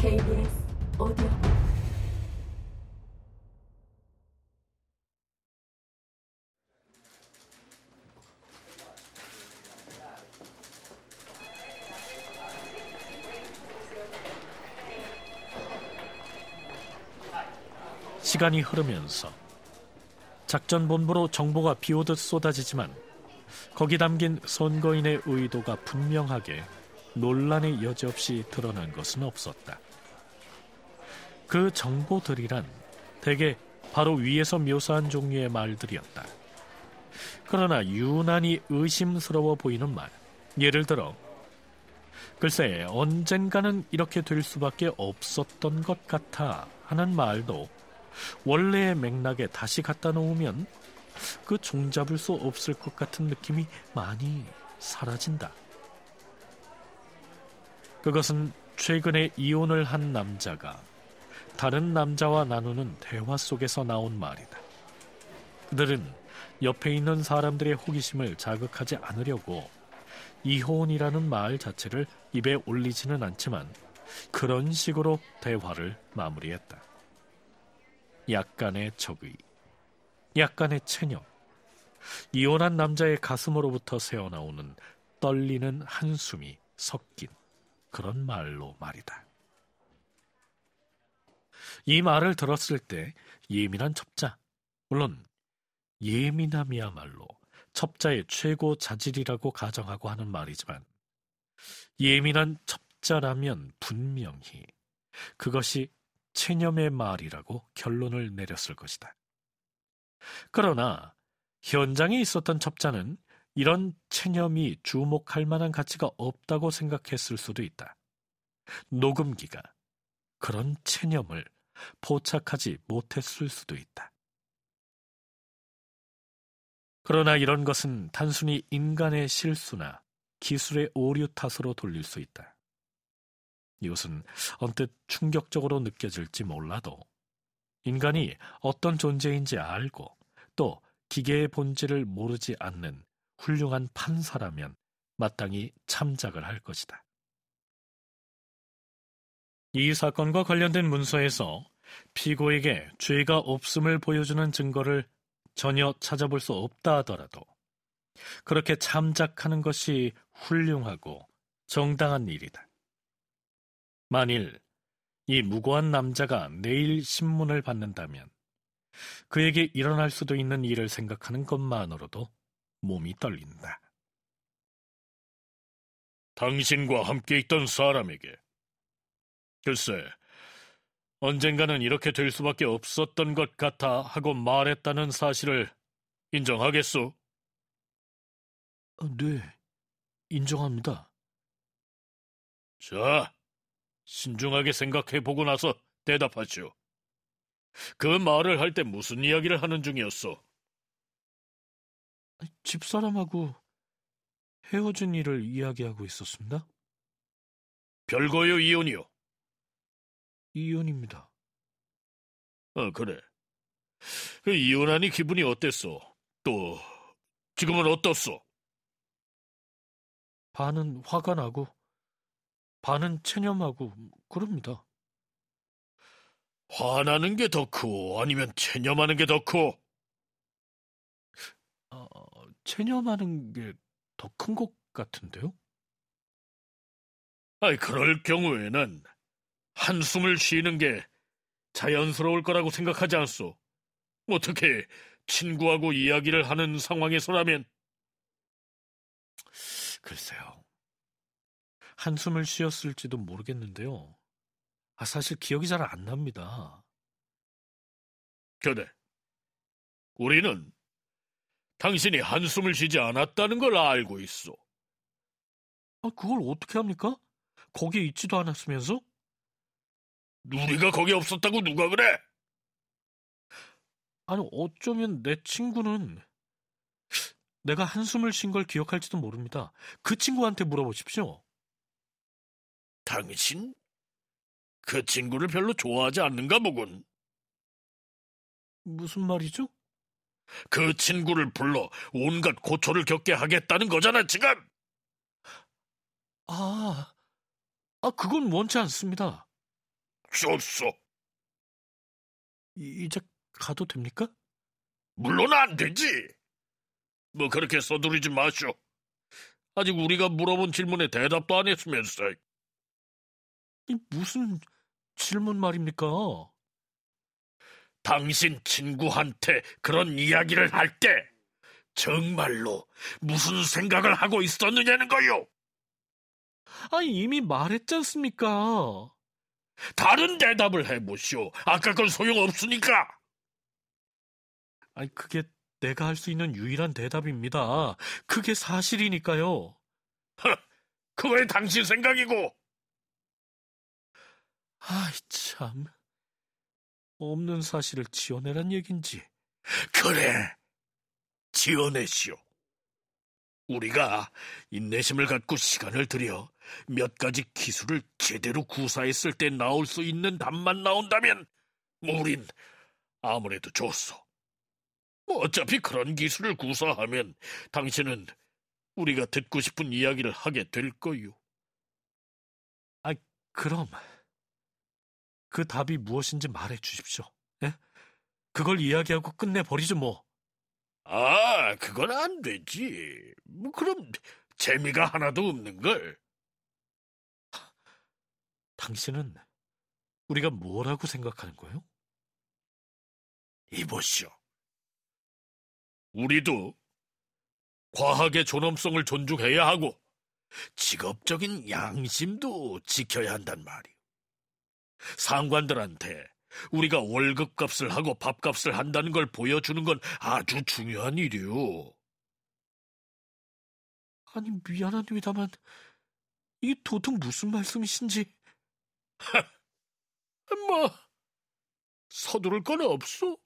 KBS 오디오 시간이 흐르면서 작전 본부로 정보가 비오듯 쏟아지지만 거기 담긴 선거인의 의도가 분명하게 논란의 여지 없이 드러난 것은 없었다. 그 정보들이란 대개 바로 위에서 묘사한 종류의 말들이었다. 그러나 유난히 의심스러워 보이는 말. 예를 들어, 글쎄, 언젠가는 이렇게 될 수밖에 없었던 것 같아 하는 말도 원래의 맥락에 다시 갖다 놓으면 그 종잡을 수 없을 것 같은 느낌이 많이 사라진다. 그것은 최근에 이혼을 한 남자가 다른 남자와 나누는 대화 속에서 나온 말이다. 그들은 옆에 있는 사람들의 호기심을 자극하지 않으려고 이혼이라는 말 자체를 입에 올리지는 않지만 그런 식으로 대화를 마무리했다. 약간의 적의, 약간의 체념, 이혼한 남자의 가슴으로부터 새어나오는 떨리는 한숨이 섞인 그런 말로 말이다. 이 말을 들었을 때 예민한 첩자, 물론 예민함이야말로 첩자의 최고 자질이라고 가정하고 하는 말이지만 예민한 첩자라면 분명히 그것이 체념의 말이라고 결론을 내렸을 것이다. 그러나 현장에 있었던 첩자는 이런 체념이 주목할 만한 가치가 없다고 생각했을 수도 있다. 녹음기가 그런 체념을 포착하지 못했을 수도 있다. 그러나 이런 것은 단순히 인간의 실수나 기술의 오류 탓으로 돌릴 수 있다. 이것은 언뜻 충격적으로 느껴질지 몰라도 인간이 어떤 존재인지 알고 또 기계의 본질을 모르지 않는 훌륭한 판사라면 마땅히 참작을 할 것이다. 이 사건과 관련된 문서에서 피고에게 죄가 없음을 보여주는 증거를 전혀 찾아볼 수 없다 하더라도 그렇게 참작하는 것이 훌륭하고 정당한 일이다. 만일 이 무고한 남자가 내일 신문을 받는다면 그에게 일어날 수도 있는 일을 생각하는 것만으로도 몸이 떨린다. 당신과 함께 있던 사람에게 글쎄 언젠가는 이렇게 될 수밖에 없었던 것 같아 하고 말했다는 사실을 인정하겠소? 네, 인정합니다. 자, 신중하게 생각해 보고 나서 대답하시오. 그 말을 할 때 무슨 이야기를 하는 중이었어? 집사람하고 헤어진 일을 이야기하고 있었습니다. 별거요, 이혼이요? 이혼입니다. 어, 그래. 그 이혼하니 기분이 어땠어? 또, 지금은 어떻소? 반은 화가 나고, 반은 체념하고, 그럽니다. 화나는 게 더 크고, 아니면 체념하는 게 더 커? 어, 체념하는 게 더 큰 것 같은데요? 아이, 그럴 경우에는 한숨을 쉬는 게 자연스러울 거라고 생각하지 않소? 어떻게 친구하고 이야기를 하는 상황에서라면? 글쎄요. 한숨을 쉬었을지도 모르겠는데요. 아, 사실 기억이 잘 안 납니다. 그래. 우리는 당신이 한숨을 쉬지 않았다는 걸 알고 있어. 아, 그걸 어떻게 합니까? 거기에 있지도 않았으면서? 우리가 거기 없었다고 누가 그래? 아니, 어쩌면 내 친구는 내가 한숨을 쉰 걸 기억할지도 모릅니다. 그 친구한테 물어보십시오. 당신? 그 친구를 별로 좋아하지 않는가 보군. 무슨 말이죠? 그 친구를 불러 온갖 고초를 겪게 하겠다는 거잖아, 지금! 아, 아, 그건 원치 않습니다. 좋소. 이제 가도 됩니까? 물론 안 되지. 뭐 그렇게 서두르지 마쇼. 아직 우리가 물어본 질문에 대답도 안 했으면서. 이 무슨 질문 말입니까? 당신 친구한테 그런 이야기를 할 때 정말로 무슨 생각을 하고 있었느냐는 거요. 아니 이미 말했지 않습니까? 다른 대답을 해보시오. 아까 건 소용없으니까. 아니 그게 내가 할 수 있는 유일한 대답입니다. 그게 사실이니까요. 허, 그거에 당신 생각이고. 아이 참. 없는 사실을 지어내란 얘긴지. 그래. 지어내시오. 우리가 인내심을 갖고 시간을 들여 몇 가지 기술을 제대로 구사했을 때 나올 수 있는 답만 나온다면 우린 아무래도 좋소. 뭐 어차피 그런 기술을 구사하면 당신은 우리가 듣고 싶은 이야기를 하게 될 거요. 아, 그럼 그 답이 무엇인지 말해 주십시오. 예? 그걸 이야기하고 끝내버리죠, 뭐. 아, 그건 안 되지. 뭐 그럼 재미가 하나도 없는 걸. 당신은 우리가 뭐라고 생각하는 거예요? 이보시오. 우리도 과학의 존엄성을 존중해야 하고 직업적인 양심도 지켜야 한단 말이오. 상관들한테 우리가 월급값을 하고 밥값을 한다는 걸 보여주는 건 아주 중요한 일이오. 아니, 미안합니다만, 이게 도통 무슨 말씀이신지. 뭐, 서두를 건 없소.